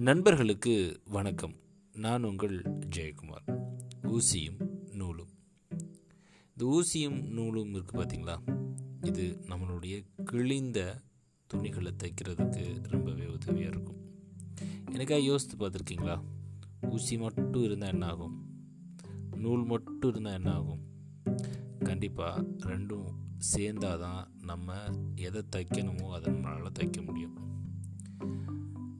நண்பர்களுக்கு வணக்கம். நான் உங்கள் ஜெயக்குமார். ஊசியும் நூலும். இந்த ஊசியும் நூலும் இருக்குது பார்த்தீங்களா இது நம்மளுடைய கிழிந்த துணிகளை தைக்கிறதுக்கு ரொம்பவே உதவியாக இருக்கும். எனக்காக யோசித்து பார்த்துருக்கீங்களா? ஊசி மட்டும் இருந்தால் என்ன ஆகும்? நூல் மட்டும் இருந்தால் என்ன ஆகும்? கண்டிப்பாக ரெண்டும் சேர்ந்தாதான் நம்ம எதை தைக்கணுமோ அதை நம்மளால் தைக்க முடியும்.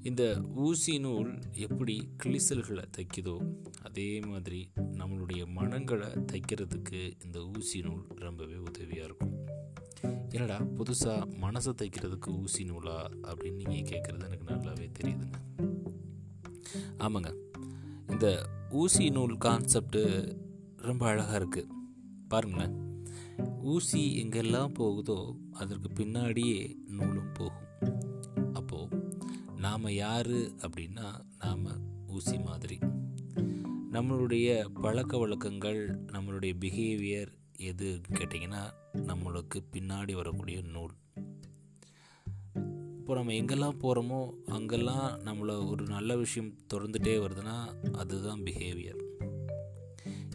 இந்த ஊசி நூல் எப்படி கிளிசல்களை தைக்குதோ அதே மாதிரி நம்மளுடைய மனங்களை தைக்கிறதுக்கு இந்த ஊசி நூல் ரொம்பவே உதவியாக இருக்கும். என்னடா புதுசாக மனசை தைக்கிறதுக்கு ஊசி நூலா அப்படின்னு நீங்கள் கேட்குறது எனக்கு நல்லாவே தெரியுதுங்க. ஆமாங்க. இந்த ஊசி நூல் கான்செப்டு ரொம்ப அழகாக இருக்குது பாருங்களேன். ஊசி எங்கெல்லாம் போகுதோ அதற்கு பின்னாடியே நூலும் போகும். நாம் யார் அப்படின்னா நாம் ஊசி மாதிரி. நம்மளுடைய பழக்க வழக்கங்கள் நம்மளுடைய பிஹேவியர் எது கேட்டிங்கன்னா நம்மளுக்கு பின்னாடி வரக்கூடிய நூல். இப்போ நம்ம எங்கெல்லாம் போகிறோமோ அங்கெல்லாம் நம்மளை ஒரு நல்ல விஷயம் தொடர்ந்துகிட்டே வருதுன்னா அதுதான் பிஹேவியர்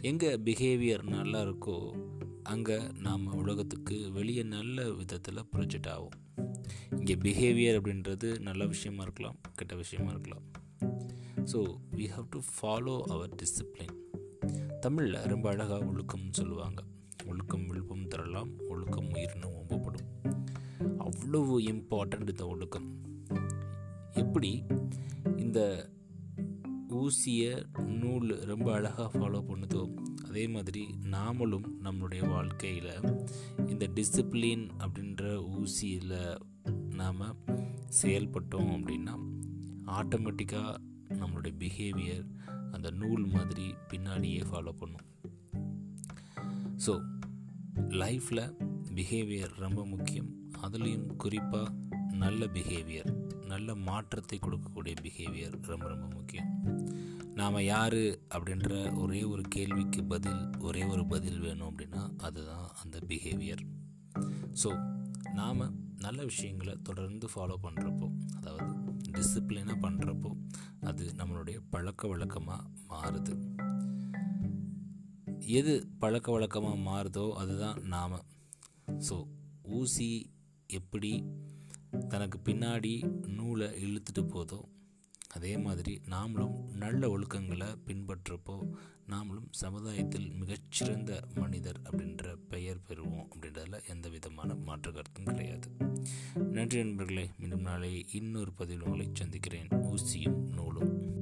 எங்கே பிஹேவியர் நல்லா இருக்கோ அங்கே நாம் உலகத்துக்கு வெளியே நல்ல விதத்தில் ப்ரொஜெக்ட் ஆகும். இங்கே பிஹேவியர் அப்படின்றது நல்ல விஷயமா இருக்கலாம் கெட்ட விஷயமா இருக்கலாம். So we have to follow our discipline தமிழில் ரொம்ப அழகாக ஒழுக்கம்னு சொல்லுவாங்க. ஒழுக்கம் விழுப்பம் தரலாம் ஒழுக்கம் உயிர்னு ஒம்பப்படும் அவ்வளவு இம்பார்ட்டண்ட் இந்த ஒழுக்கம். எப்படி? இந்த ஊசியை நூல் ரொம்ப அழகாக ஃபாலோ பண்ணுதோ அதே மாதிரி நாமளும் நம்மளுடைய வாழ்க்கையில் இந்த டிசிப்ளின் அப்படின்ற ஊசியில் நாம் செயல்பட்டோம் அப்படின்னா ஆட்டோமேட்டிக்காக நம்மளுடைய பிஹேவியர் அந்த நூல் மாதிரி பின்னாடியே ஃபாலோ பண்ணும். ஸோ லைஃப்பில் பிஹேவியர் ரொம்ப முக்கியம். அதுலேயும் குறிப்பாக நல்ல பிஹேவியர் நல்ல மாற்றத்தை கொடுக்கக்கூடிய பிஹேவியர் ரொம்ப ரொம்ப முக்கியம். நாம் யார் அப்படின்ற ஒரே ஒரு கேள்விக்கு பதில் ஒரே ஒரு பதில் வேணும் அப்படின்னா அதுதான் அந்த பிஹேவியர் ஸோ நாம் நல்ல விஷயங்களை தொடர்ந்து ஃபாலோ பண்ணுறப்போ அதாவது டிசிப்ளினாக பண்ணுறப்போ அது நம்மளுடைய பழக்க வழக்கமாக மாறுது. எது பழக்க வழக்கமாக மாறுதோ அதுதான் நாம். ஸோ ஊசி எப்படி தனக்கு பின்னாடி நூலை இழுத்துட்டு போதோ அதே மாதிரி நாமளும் நல்ல ஒழுக்கங்களை பின்பற்றப்போ நாமளும் சமுதாயத்தில் மிகச்சிறந்த மனிதர் அப்படின்ற பெயர் பெறுவோம் அப்படின்றதில் எந்த விதமான மாற்று கருத்தும் கிடையாது. நன்றி நண்பர்களே. மீண்டும் நாளை இன்னொரு பதிவில் உங்களை சந்திக்கிறேன். ஊசியும் நூலும்.